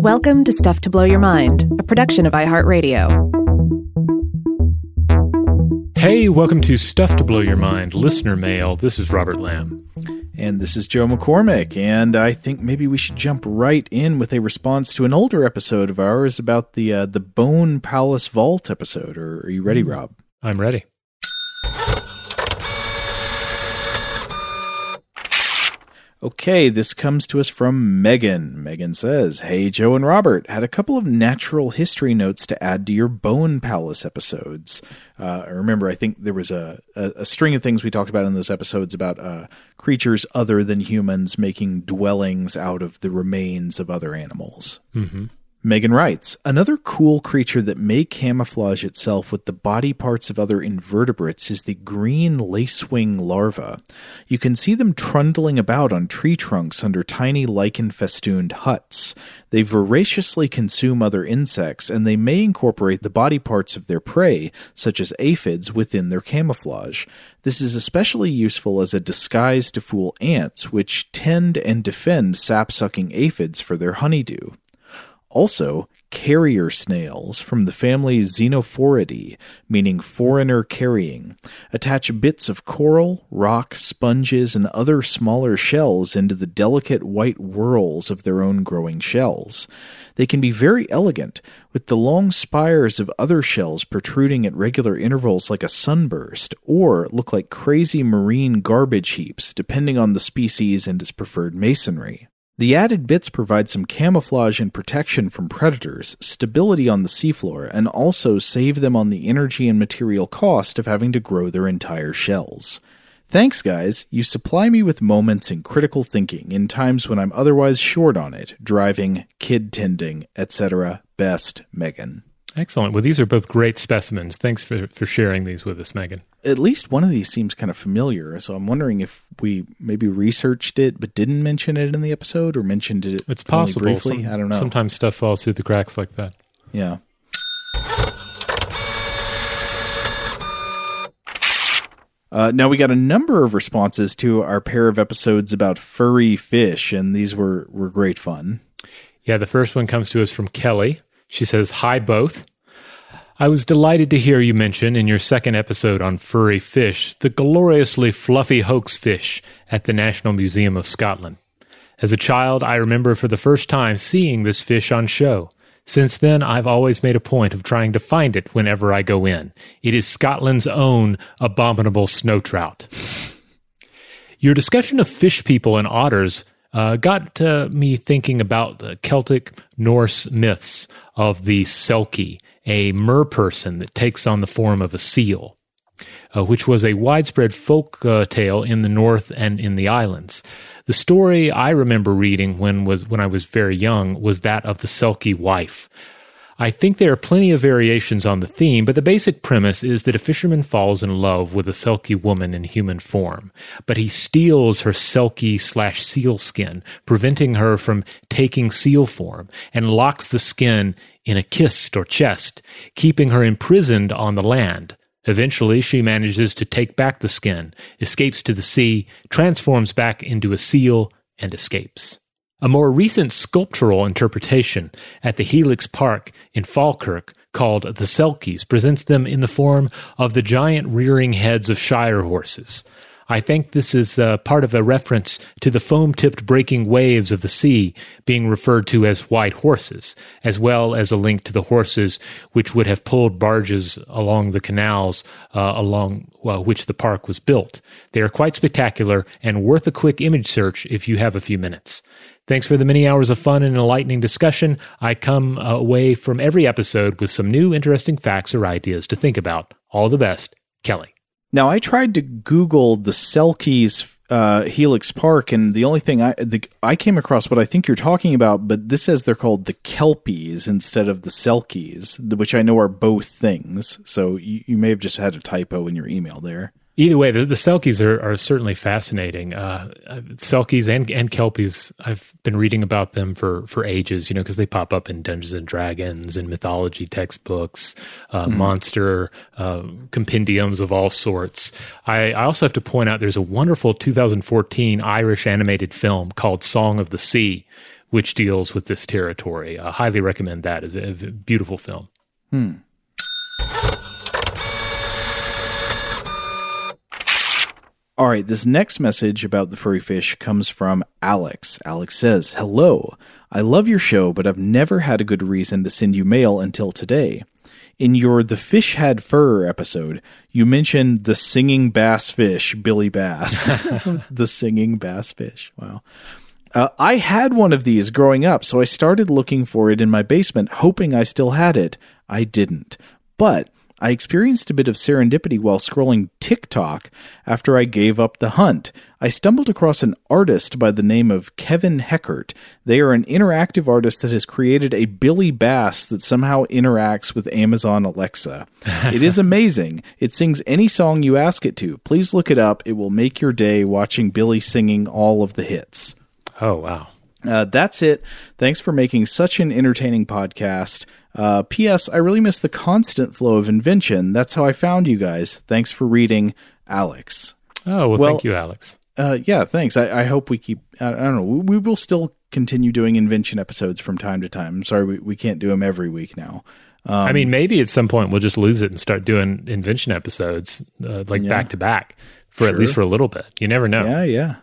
Welcome to Stuff to Blow Your Mind, a production of iHeartRadio. Hey, welcome to Stuff to Blow Your Mind, listener mail. This is Robert Lamb. And this is Joe McCormick, and I think maybe we should jump right in with a response to an older episode of ours about the uh, the Bone Palace Vault episode. Or are you ready, Hmm. Rob? I'm ready. Okay, this comes to us from Megan. Megan says, Hey, Joe and Robert, had a couple of natural history notes to add to your Bone Palace episodes. Uh, remember, I think there was a, a, a string of things we talked about in those episodes about uh, creatures other than humans making dwellings out of the remains of other animals. Mm-hmm. Megan writes, another cool creature that may camouflage itself with the body parts of other invertebrates is the green lacewing larva. You can see them trundling about on tree trunks under tiny lichen festooned huts. They voraciously consume other insects, and they may incorporate the body parts of their prey, such as aphids, within their camouflage. This is especially useful as a disguise to fool ants, which tend and defend sap sucking aphids for their honeydew. Also, carrier snails from the family Xenophoridae, meaning foreigner carrying, attach bits of coral, rock, sponges, and other smaller shells into the delicate white whorls of their own growing shells. They can be very elegant, with the long spires of other shells protruding at regular intervals like a sunburst, or look like crazy marine garbage heaps, depending on the species and its preferred masonry. The added bits provide some camouflage and protection from predators, stability on the seafloor, and also save them on the energy and material cost of having to grow their entire shells. Thanks, guys. You supply me with moments in critical thinking in times when I'm otherwise short on it, driving, kid tending, etc. Best, Megan. Excellent. Well, these are both great specimens. Thanks for, for sharing these with us, Megan. At least one of these seems kind of familiar, so I'm wondering if we maybe researched it but didn't mention it in the episode or mentioned it It's possible. briefly. Some- I don't know. Sometimes stuff falls through the cracks like that. Yeah. Uh, now we got a number of responses to our pair of episodes about furry fish, and these were were great fun. Yeah, the first one comes to us from Kelly. She says, Hi, both. I was delighted to hear you mention in your second episode on furry fish the gloriously fluffy hoax fish at the National Museum of Scotland. As a child, I remember for the first time seeing this fish on show. Since then, I've always made a point of trying to find it whenever I go in. It is Scotland's own abominable snow trout. Your discussion of fish people and otters uh, got uh, me thinking about the Celtic Norse myths of the Selkie, a merperson that takes on the form of a seal, uh, which was a widespread folk uh, tale in the north and in the islands. The story I remember reading when was when I was very young was that of the Selkie wife. I think there are plenty of variations on the theme, but the basic premise is that a fisherman falls in love with a Selkie woman in human form, but he steals her Selkie slash seal skin, preventing her from taking seal form, and locks the skin in a kist or chest, keeping her imprisoned on the land. Eventually, she manages to take back the skin, escapes to the sea, transforms back into a seal, and escapes. A more recent sculptural interpretation at the Helix Park in Falkirk, called the Selkies, presents them in the form of the giant rearing heads of Shire horses. I think this is uh, part of a reference to the foam tipped breaking waves of the sea being referred to as white horses, as well as a link to the horses which would have pulled barges along the canals uh, along well, which the park was built. They are quite spectacular and worth a quick image search if you have a few minutes. Thanks for the many hours of fun and enlightening discussion. I come away from every episode with some new interesting facts or ideas to think about. All the best, Kelly. Now I tried to Google the Selkies uh, Helix Park, and the only thing I the, I came across what I think you're talking about, but this says they're called the Kelpies instead of the Selkies, which I know are both things. So you, you may have just had a typo in your email there. Either way, the, the Selkies are, are certainly fascinating. Uh, uh, Selkies and, and Kelpies, I've been reading about them for, for ages, you know, because they pop up in Dungeons and Dragons and mythology textbooks, uh, monster uh, compendiums of all sorts. I, I also have to point out there's a wonderful 2014 Irish animated film called Song of the Sea, which deals with this territory. I highly recommend that. It's a, a beautiful film. All right, this next message about the furry fish comes from Alex. Alex says, Hello, I love your show, but I've never had a good reason to send you mail until today. In your The Fish Had Fur episode, you mentioned the singing bass fish, Billy Bass. the singing bass fish. Wow. Uh, I had one of these growing up, so I started looking for it in my basement, hoping I still had it. I didn't. But I experienced a bit of serendipity while scrolling TikTok after I gave up the hunt. I stumbled across an artist by the name of Kevin Heckert. They are an interactive artist that has created a Billy Bass that somehow interacts with Amazon Alexa. it is amazing. It sings any song you ask it to. Please look it up. It will make your day watching Billy singing all of the hits. Oh, wow. Uh, that's it. Thanks for making such an entertaining podcast. Uh, P.S. I really miss the constant flow of invention. That's how I found you guys. Thanks for reading, Alex. Oh, well, Well- thank you, Alex. Uh, yeah, thanks. I, I hope we keep. I, I don't know. We, we will still continue doing invention episodes from time to time. I'm sorry we, we can't do them every week now. I mean, maybe at some point we'll just lose it and start doing invention episodes uh, like back to back for at least for a little bit. You never know. Yeah, yeah.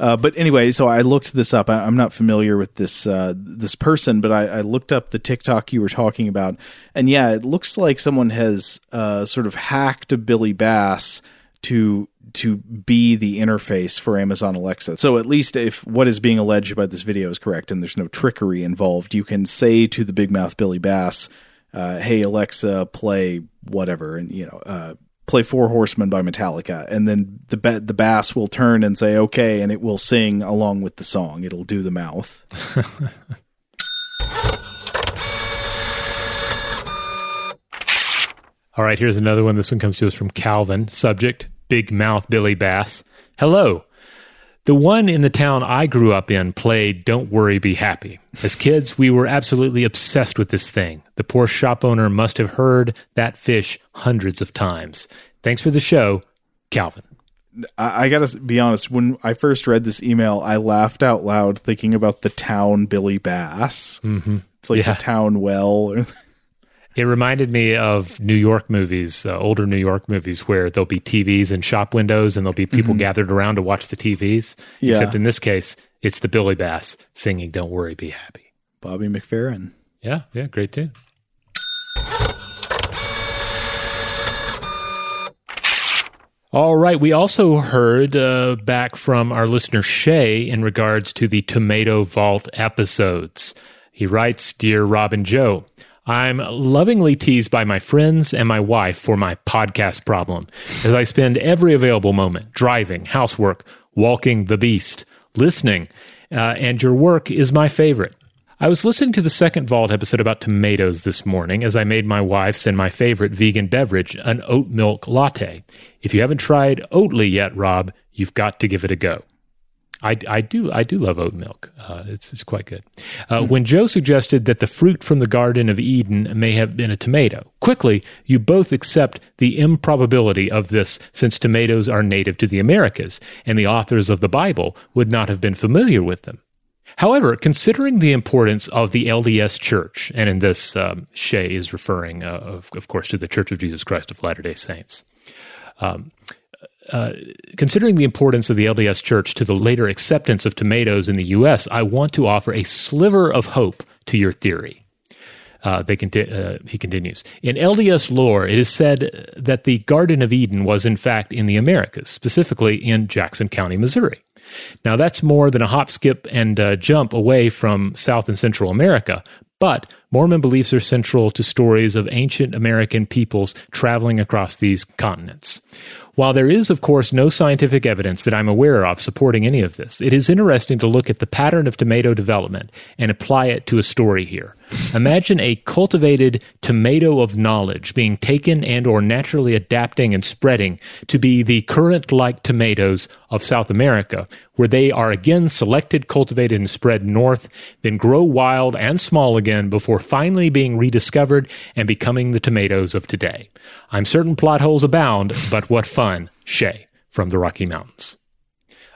Uh, but anyway, so I looked this up. I, I'm not familiar with this uh, this person, but I, I looked up the TikTok you were talking about, and yeah, it looks like someone has uh, sort of hacked a Billy Bass to to be the interface for Amazon Alexa. So at least if what is being alleged by this video is correct, and there's no trickery involved, you can say to the Big Mouth Billy Bass, uh, "Hey Alexa, play whatever," and you know. Play Four Horsemen by Metallica, and then the ba- the bass will turn and say okay, and it will sing along with the song. It'll do the mouth. All right, here's another one. This one comes to us from Calvin. Subject Big Mouth Billy Bass. Hello. The one in the town I grew up in played Don't Worry, Be Happy. As kids, we were absolutely obsessed with this thing. The poor shop owner must have heard that fish hundreds of times. Thanks for the show, Calvin. I, gotta be honest. When I first read this email, I laughed out loud thinking about the town Billy Bass. Mm-hmm. It's like Yeah. the town well. It reminded me of New York movies, uh, older New York movies, where there'll be TVs and shop windows and there'll be people gathered around to watch the TVs. Yeah. Except in this case, it's the Billy Bass singing "Don't Worry, Be Happy." Bobby McFerrin. Yeah, yeah, great tune. All right. We also heard uh, back from our listener Shay in regards to the Tomato Vault episodes. He writes Dear Rob and Joe, I'm lovingly teased by my friends and my wife for my podcast problem, as I spend every available moment driving, housework, walking the beast, listening, uh, and your work is my favorite. I was listening to the second Vault episode about tomatoes this morning as I made my wife's and my favorite vegan beverage, an oat milk latte. If you haven't tried Oatly yet, Rob, you've got to give it a go. I, I do I do love oat milk. Uh, it's it's quite good. Uh, When Joe suggested that the fruit from the Garden of Eden may have been a tomato, quickly you both accept the improbability of this, since tomatoes are native to the Americas, and the authors of the Bible would not have been familiar with them. However, considering the importance of the LDS Church, and in this, um, Shay is referring, uh, of, of course, to the Church of Jesus Christ of Latter day Saints. Um, uh, considering the importance of the LDS Church to the later acceptance of tomatoes in the U.S., I want to offer a sliver of hope to your theory. Uh, they conti- uh, he continues. In LDS lore, it is said that the Garden of Eden was, in fact, in the Americas, specifically in Jackson County, Missouri. Now, that's more than a hop, skip, and uh, jump away from South and Central America, but Mormon beliefs are central to stories of ancient American peoples traveling across these continents. While there is, of course, no scientific evidence that I'm aware of supporting any of this, it is interesting to look at the pattern of tomato development and apply it to a story here. Imagine a cultivated tomato of knowledge being taken and or naturally adapting and spreading to be the current like tomatoes of South America, where they are again selected, cultivated, and spread north, then grow wild and small again before finally being rediscovered and becoming the tomatoes of today. I'm certain plot holes abound, but what fun, Shay from the Rocky Mountains.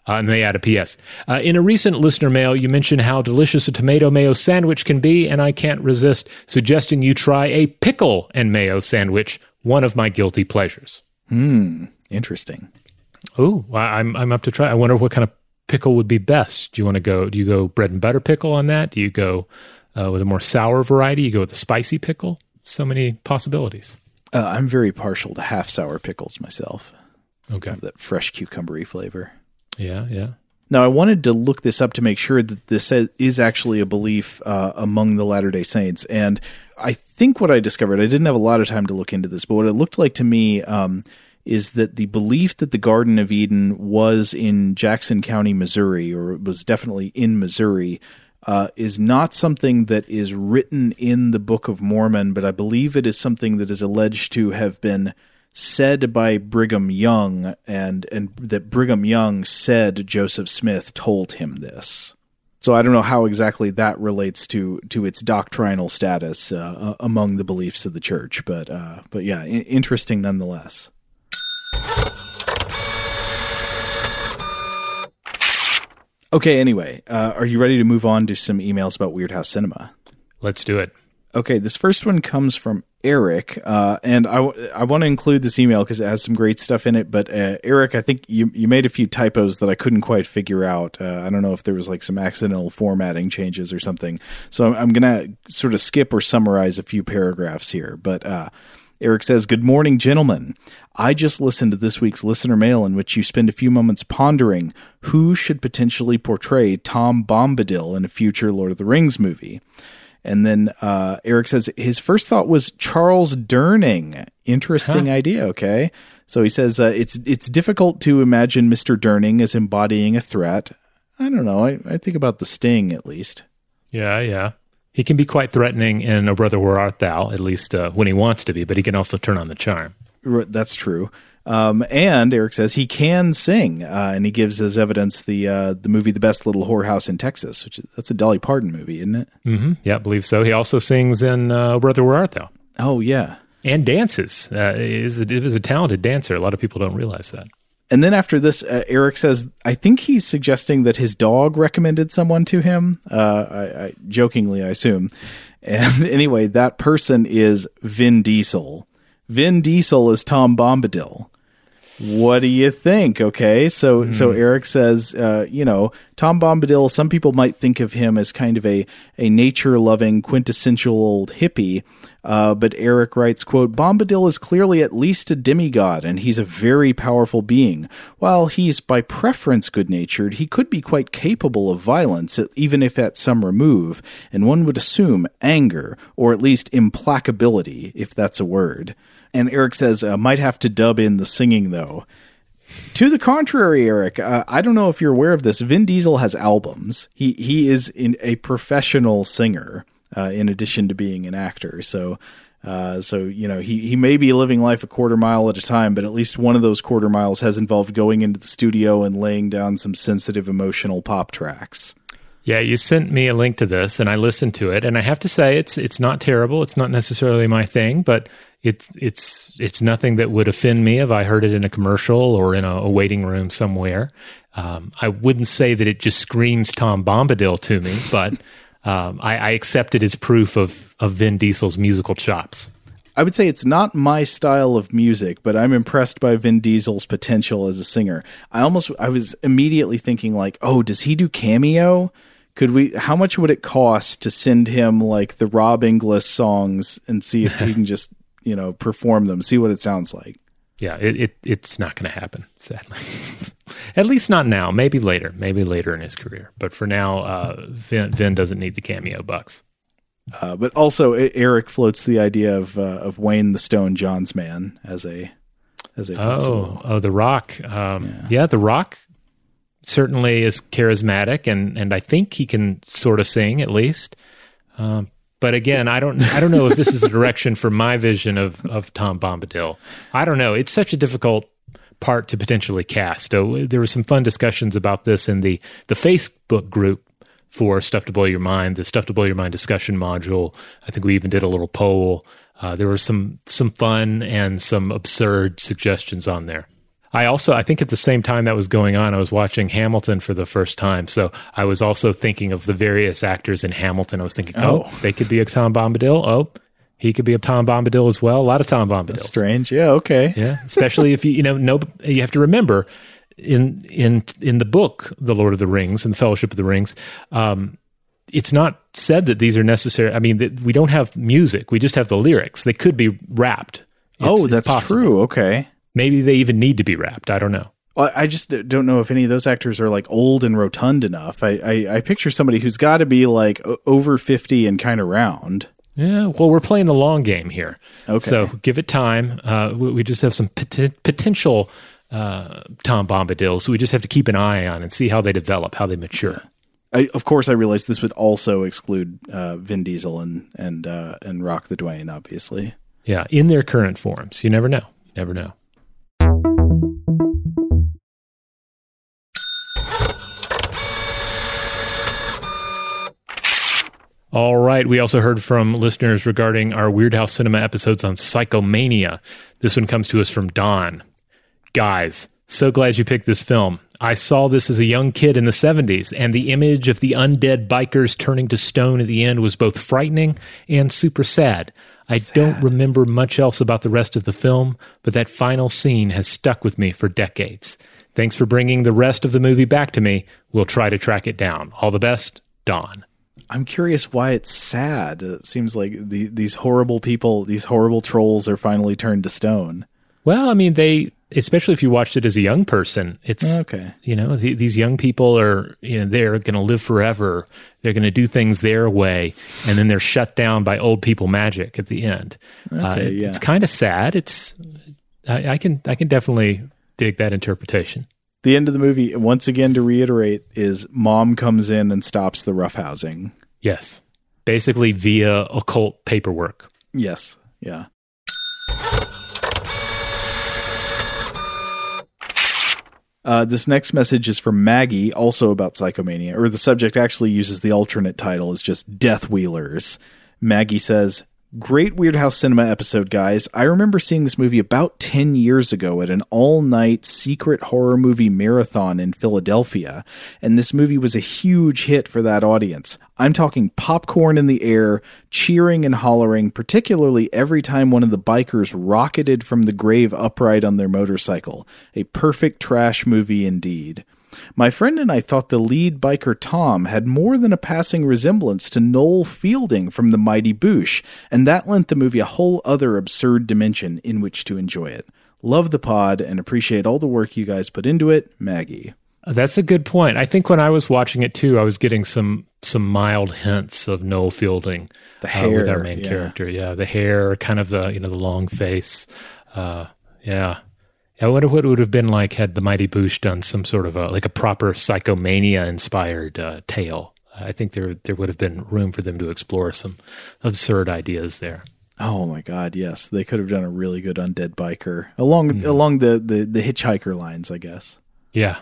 Uh, and they add a PS. Uh, in a recent listener mail, you mentioned how delicious a tomato mayo sandwich can be, and I can't resist suggesting you try a pickle and mayo sandwich, one of my guilty pleasures. Hmm, interesting. Oh, I'm I'm up to try. I wonder what kind of pickle would be best. Do you want to go? Do you go bread and butter pickle on that? Do you go uh, with a more sour variety? You go with a spicy pickle? So many possibilities. Uh, I'm very partial to half sour pickles myself. Okay, that fresh cucumbery flavor. Yeah, yeah. Now, I wanted to look this up to make sure that this is actually a belief uh, among the Latter day Saints. And I think what I discovered, I didn't have a lot of time to look into this, but what it looked like to me um, is that the belief that the Garden of Eden was in Jackson County, Missouri, or was definitely in Missouri, uh, is not something that is written in the Book of Mormon, but I believe it is something that is alleged to have been said by Brigham Young, and and that Brigham Young said Joseph Smith told him this. So I don't know how exactly that relates to to its doctrinal status uh, among the beliefs of the church, but uh, but yeah, I- interesting nonetheless. Okay, anyway, uh, are you ready to move on to some emails about Weirdhouse Cinema? Let's do it. Okay, this first one comes from Eric, uh, and I, w- I want to include this email because it has some great stuff in it. But uh, Eric, I think you you made a few typos that I couldn't quite figure out. Uh, I don't know if there was like some accidental formatting changes or something. So I'm, I'm gonna sort of skip or summarize a few paragraphs here. But uh, Eric says, Good morning, gentlemen. I just listened to this week's listener mail in which you spend a few moments pondering who should potentially portray Tom Bombadil in a future Lord of the Rings movie. And then uh, Eric says his first thought was Charles Durning. Interesting huh. idea. Okay, so he says uh, it's it's difficult to imagine Mister Durning as embodying a threat. I don't know. I, I think about the Sting at least. Yeah, yeah. He can be quite threatening in "O Brother, Where Art Thou," at least uh, when he wants to be, but he can also turn on the charm. That's true. Um, and Eric says he can sing, uh, and he gives as evidence the uh, the movie "The Best Little Whorehouse in Texas," which is, that's a Dolly Parton movie, isn't it? Mm-hmm. Yeah, I believe so. He also sings in uh, "Brother, Where Art Thou?" Oh yeah, and dances. Uh, is a, is a talented dancer. A lot of people don't realize that. And then after this, uh, Eric says, I think he's suggesting that his dog recommended someone to him. Uh, I, I, jokingly, I assume. And anyway, that person is Vin Diesel. Vin Diesel is Tom Bombadil. What do you think? Okay, so mm. so Eric says, uh, you know, Tom Bombadil. Some people might think of him as kind of a a nature loving, quintessential old hippie. Uh, but Eric writes, quote, Bombadil is clearly at least a demigod, and he's a very powerful being. While he's by preference good natured, he could be quite capable of violence, even if at some remove, and one would assume anger, or at least implacability, if that's a word. And Eric says, uh, might have to dub in the singing though. To the contrary, Eric, uh, I don't know if you're aware of this. Vin Diesel has albums. He he is in a professional singer uh, in addition to being an actor. So uh, so you know he he may be living life a quarter mile at a time, but at least one of those quarter miles has involved going into the studio and laying down some sensitive, emotional pop tracks. Yeah, you sent me a link to this, and I listened to it, and I have to say it's it's not terrible. It's not necessarily my thing, but it's it's it's nothing that would offend me if I heard it in a commercial or in a, a waiting room somewhere. Um, I wouldn't say that it just screams Tom Bombadil to me, but um, I, I accept it as proof of of Vin Diesel's musical chops. I would say it's not my style of music, but I'm impressed by Vin Diesel's potential as a singer. I almost I was immediately thinking like, oh, does he do cameo? could we how much would it cost to send him like the rob inglis songs and see if he can just you know perform them see what it sounds like yeah it, it it's not going to happen sadly at least not now maybe later maybe later in his career but for now uh, vin, vin doesn't need the cameo bucks uh, but also eric floats the idea of uh, of wayne the stone johnson as a as a possible. oh oh the rock um, yeah. yeah the rock certainly is charismatic, and and I think he can sort of sing at least. Um, but again, I don't I don't know if this is the direction for my vision of of Tom Bombadil. I don't know. It's such a difficult part to potentially cast. So there were some fun discussions about this in the the Facebook group for Stuff to Blow Your Mind, the Stuff to Blow Your Mind discussion module. I think we even did a little poll. Uh, there were some some fun and some absurd suggestions on there. I also, I think at the same time that was going on, I was watching Hamilton for the first time. So I was also thinking of the various actors in Hamilton. I was thinking, oh, Oh. they could be a Tom Bombadil. Oh, he could be a Tom Bombadil as well. A lot of Tom Bombadil. Strange. Yeah. Okay. Yeah, especially if you you know no you have to remember in in in the book The Lord of the Rings and the Fellowship of the Rings um it's not said that these are necessary I mean that we don't have music we just have the lyrics they could be rapped It's- oh, that's true. Okay. Maybe they even need to be wrapped. I don't know Well, I just don't know if any of those actors are like old and rotund enough. I I, I picture somebody who's got to be like over fifty and kind of round. yeah well we're playing the long game here Okay. so give it time uh we, we just have some pot- potential uh Tom so we just have to keep an eye on and see how they develop how they mature I, of course, I realize this would also exclude uh, Vin Diesel and and uh, and Rock the Dwayne, obviously. Yeah, in their current forms. You never know. You never know. All right. We also heard from listeners regarding our Weirdhouse Cinema episodes on Psychomania. This one comes to us from Don. Guys, so glad you picked this film. I saw this as a young kid in the 70s, and the image of the undead bikers turning to stone at the end was both frightening and super sad. I don't remember much else about the rest of the film, but that final scene has stuck with me for decades. Thanks for bringing the rest of the movie back to me. We'll try to track it down. All the best, Don. I'm curious why it's sad. It seems like the, these horrible people, these horrible trolls, are finally turned to stone. Well, I mean, they, especially if you watched it as a young person, it's, Okay. you know, the, these young people are, you know, they're going to live forever. They're going to do things their way. And then they're shut down by old people magic at the end. uh, it- yeah. It's kind of sad. It's, I, I can, I can definitely dig that interpretation. The end of the movie, once again, to reiterate, is mom comes in and stops the roughhousing. Yes. Basically via occult paperwork. Yes. Yeah. Uh, this next message is from Maggie, also about Psychomania, or the subject actually uses the alternate title as just Death Wheelers. Maggie says, Great Weirdhouse Cinema episode, guys. I remember seeing this movie about 10 years ago at an all night secret horror movie marathon in Philadelphia, and this movie was a huge hit for that audience. I'm talking popcorn in the air, cheering and hollering, particularly every time one of the bikers rocketed from the grave upright on their motorcycle. A perfect trash movie indeed. My friend and I thought the lead biker Tom had more than a passing resemblance to Noel Fielding from The Mighty Boosh, and that lent the movie a whole other absurd dimension in which to enjoy it. Love the pod and appreciate all the work you guys put into it, Maggie. That's a good point. I think when I was watching it too, I was getting some some mild hints of Noel Fielding The uh, with our main yeah. character. Yeah, the hair, kind of the you know the long face. Uh, yeah, I wonder what it would have been like had the Mighty Boosh done some sort of a like a proper psychomania inspired uh, tale. I think there there would have been room for them to explore some absurd ideas there. Oh my god, yes. They could have done a really good undead biker. Along along the, the, the hitchhiker lines, I guess. Yeah.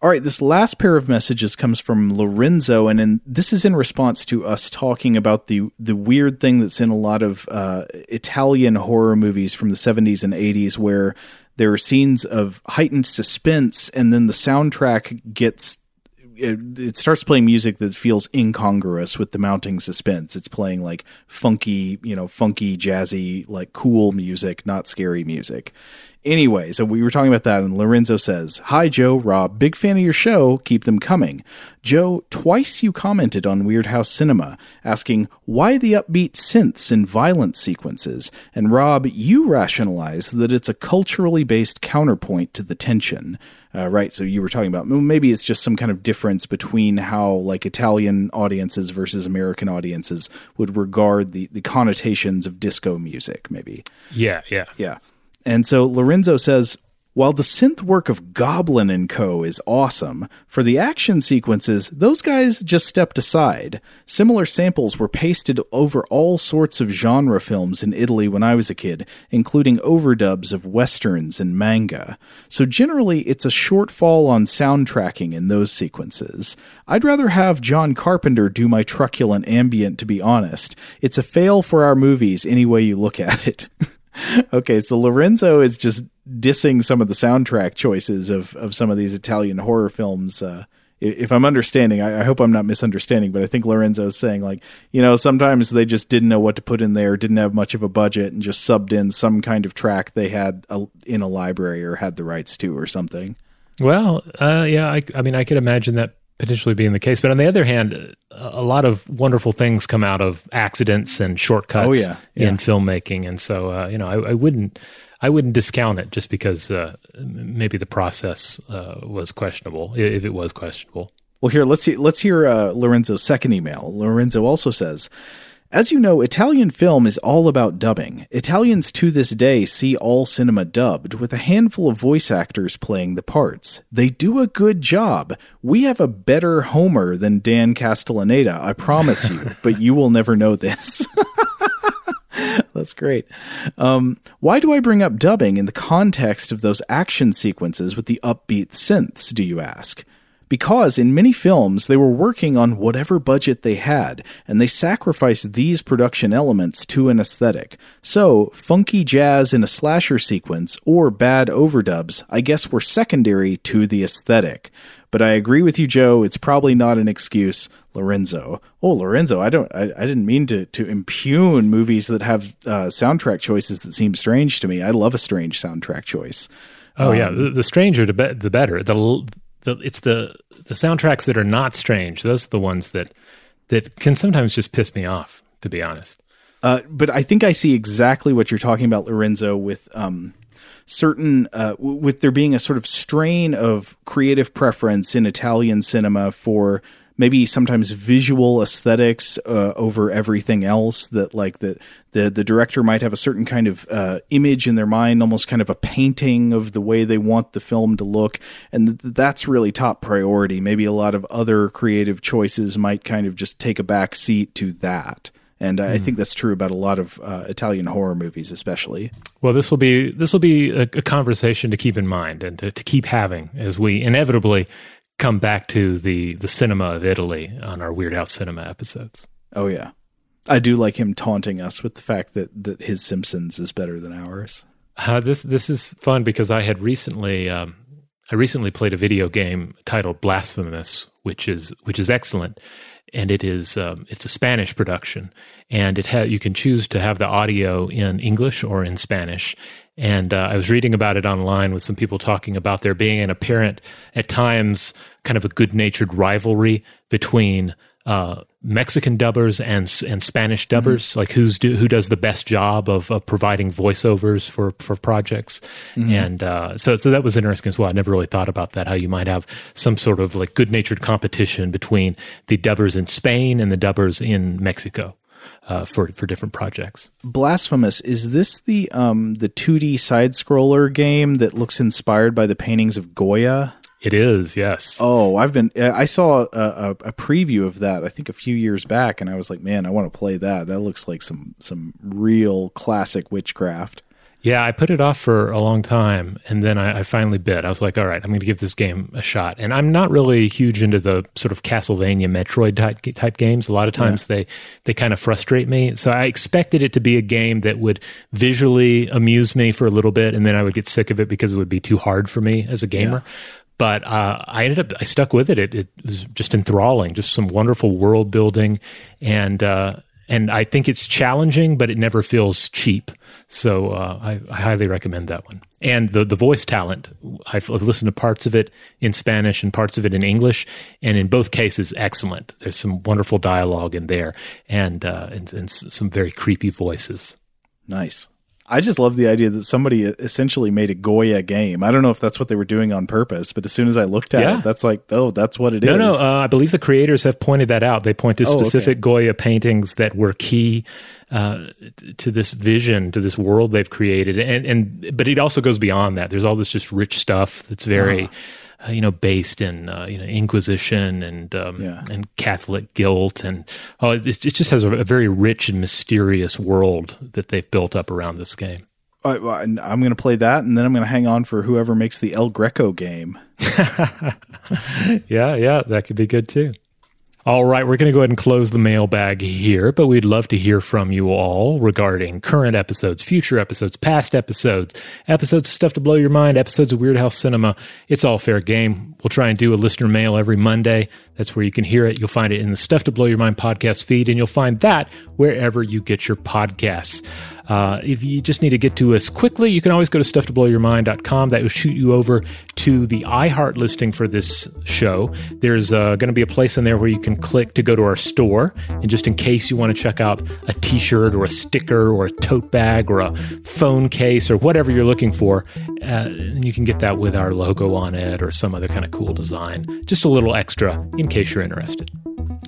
All right, this last pair of messages comes from Lorenzo, and in, this is in response to us talking about the the weird thing that's in a lot of uh, Italian horror movies from the seventies and eighties, where there are scenes of heightened suspense, and then the soundtrack gets it, it starts playing music that feels incongruous with the mounting suspense. It's playing like funky, you know, funky, jazzy, like cool music, not scary music. Anyway, so we were talking about that, and Lorenzo says, Hi, Joe, Rob, big fan of your show. Keep them coming. Joe, twice you commented on Weirdhouse Cinema, asking why the upbeat synths in violent sequences, and Rob, you rationalize that it's a culturally based counterpoint to the tension. Uh, right, so you were talking about well, maybe it's just some kind of difference between how like Italian audiences versus American audiences would regard the the connotations of disco music, maybe. Yeah, yeah. Yeah. And so Lorenzo says, While the synth work of Goblin and Co. is awesome, for the action sequences, those guys just stepped aside. Similar samples were pasted over all sorts of genre films in Italy when I was a kid, including overdubs of westerns and manga. So generally, it's a shortfall on soundtracking in those sequences. I'd rather have John Carpenter do my truculent ambient, to be honest. It's a fail for our movies any way you look at it. okay, so Lorenzo is just dissing some of the soundtrack choices of of some of these Italian horror films. Uh, if I'm understanding, I, I, hope I'm not misunderstanding, but I think Lorenzo is saying like, you know, sometimes they just didn't know what to put in there, didn't have much of a budget, and just subbed in some kind of track they had a, in a library or had the rights to or something. Well, uh, yeah, I, I mean, I could imagine that potentially being the case. But on the other hand, a lot of wonderful things come out of accidents and shortcuts oh, yeah. Yeah. in filmmaking, and so uh, you know, I, I, wouldn't. I wouldn't discount it just because uh, maybe the process uh, was questionable, if it was questionable. Well, here let's see, let's hear uh, Lorenzo's second email. Lorenzo also says, as you know, Italian film is all about dubbing. Italians to this day see all cinema dubbed, with a handful of voice actors playing the parts. They do a good job. We have a better Homer than Dan Castellaneta, I promise you, but you will never know this. That's great. Um, why do I bring up dubbing in the context of those action sequences with the upbeat synths, do you ask? Because in many films they were working on whatever budget they had, and they sacrificed these production elements to an aesthetic. So, funky jazz in a slasher sequence or bad overdubs, I guess, were secondary to the aesthetic. But I agree with you, Joe. It's probably not an excuse, Lorenzo. Oh, Lorenzo, I don't, I, I didn't mean to to impugn movies that have uh, soundtrack choices that seem strange to me. I love a strange soundtrack choice. Oh um, yeah, the, the stranger the, be- the better. The the it's the the soundtracks that are not strange. Those are the ones that that can sometimes just piss me off, to be honest. Uh, but I think I see exactly what you're talking about, Lorenzo, with um, certain uh, with there being a sort of strain of creative preference in Italian cinema for maybe sometimes visual aesthetics uh, over everything else that like the, the the director might have a certain kind of uh, image in their mind almost kind of a painting of the way they want the film to look and th- that's really top priority maybe a lot of other creative choices might kind of just take a back seat to that and I hmm. think that's true about a lot of uh, Italian horror movies, especially. Well, this will be this will be a, a conversation to keep in mind and to, to, keep having as we inevitably come back to the the cinema of Italy on our Weirdhouse Cinema episodes. Oh yeah, I do like him taunting us with the fact that that his Simpsons is better than ours. Uh, this this is fun because I had recently um, I recently played a video game titled Blasphemous, which is which is excellent, and it is um, it's a Spanish production, and it ha- you can choose to have the audio in English or in Spanish, and uh, I was reading about it online with some people talking about there being an apparent, at times, kind of a good natured rivalry between uh, Mexican dubbers and and Spanish dubbers, mm-hmm. like who's do, who does the best job of, of providing voiceovers for for projects, mm-hmm. and uh, so so that was interesting as well. I never really thought about that. How you might have some sort of like good natured competition between the dubbers in Spain and the dubbers in Mexico uh, for for different projects. Blasphemous is this the um the 2D side scroller game that looks inspired by the paintings of Goya? It is, yes. Oh, I've been. I saw a, a, a, preview of that. I think a few years back, and I was like, "Man, I want to play that. That looks like some some real classic witchcraft." Yeah, I put it off for a long time, and then I, I finally bit. I was like, "All right, I'm going to give this game a shot." And I'm not really huge into the sort of Castlevania, Metroid type, type games. A lot of times yeah. they they kind of frustrate me. So I expected it to be a game that would visually amuse me for a little bit, and then I would get sick of it because it would be too hard for me as a gamer. Yeah but uh, I ended up I stuck with it. it. It was just enthralling, just some wonderful world building, and uh, and I think it's challenging, but it never feels cheap. So uh, I, I, highly recommend that one. And the the voice talent, I've, I've, listened to parts of it in Spanish and parts of it in English, and in both cases, excellent. There's some wonderful dialogue in there, and uh, and, and some very creepy voices. Nice. I just love the idea that somebody essentially made a Goya game. I don't know if that's what they were doing on purpose, but as soon as I looked at Yeah. it, that's like, oh, that's what it is. No, no. Uh, I believe the creators have pointed that out. They point to Oh, okay. specific Goya paintings that were key uh, to this vision, to this world they've created, and and but it also goes beyond that. There's all this just rich stuff that's very. Uh-huh. Uh, you know, based in uh, you know Inquisition and um, Yeah. and Catholic guilt, and oh, it, it just has a, a very rich and mysterious world that they've built up around this game. I, I- I'm going to play that, and then I'm going to hang on for whoever makes the El Greco game. Yeah, yeah, that could be good too. All right, we're going to go ahead and close the mailbag here, but we'd love to hear from you all regarding current episodes, future episodes, past episodes, episodes of Stuff to Blow Your Mind, episodes of Weirdhouse Cinema. It's all fair game. We'll try and do a listener mail every Monday. That's where you can hear it. You'll find it in the Stuff to Blow Your Mind podcast feed, and you'll find that wherever you get your podcasts. Uh, if you just need to get to us quickly, you can always go to stufftoblowyourmind.com. That will shoot you over to the iHeart listing for this show. There's uh, going to be a place in there where you can click to go to our store. And just in case you want to check out a t shirt or a sticker or a tote bag or a phone case or whatever you're looking for, uh, you can get that with our logo on it or some other kind of cool design. Just a little extra in case you're interested.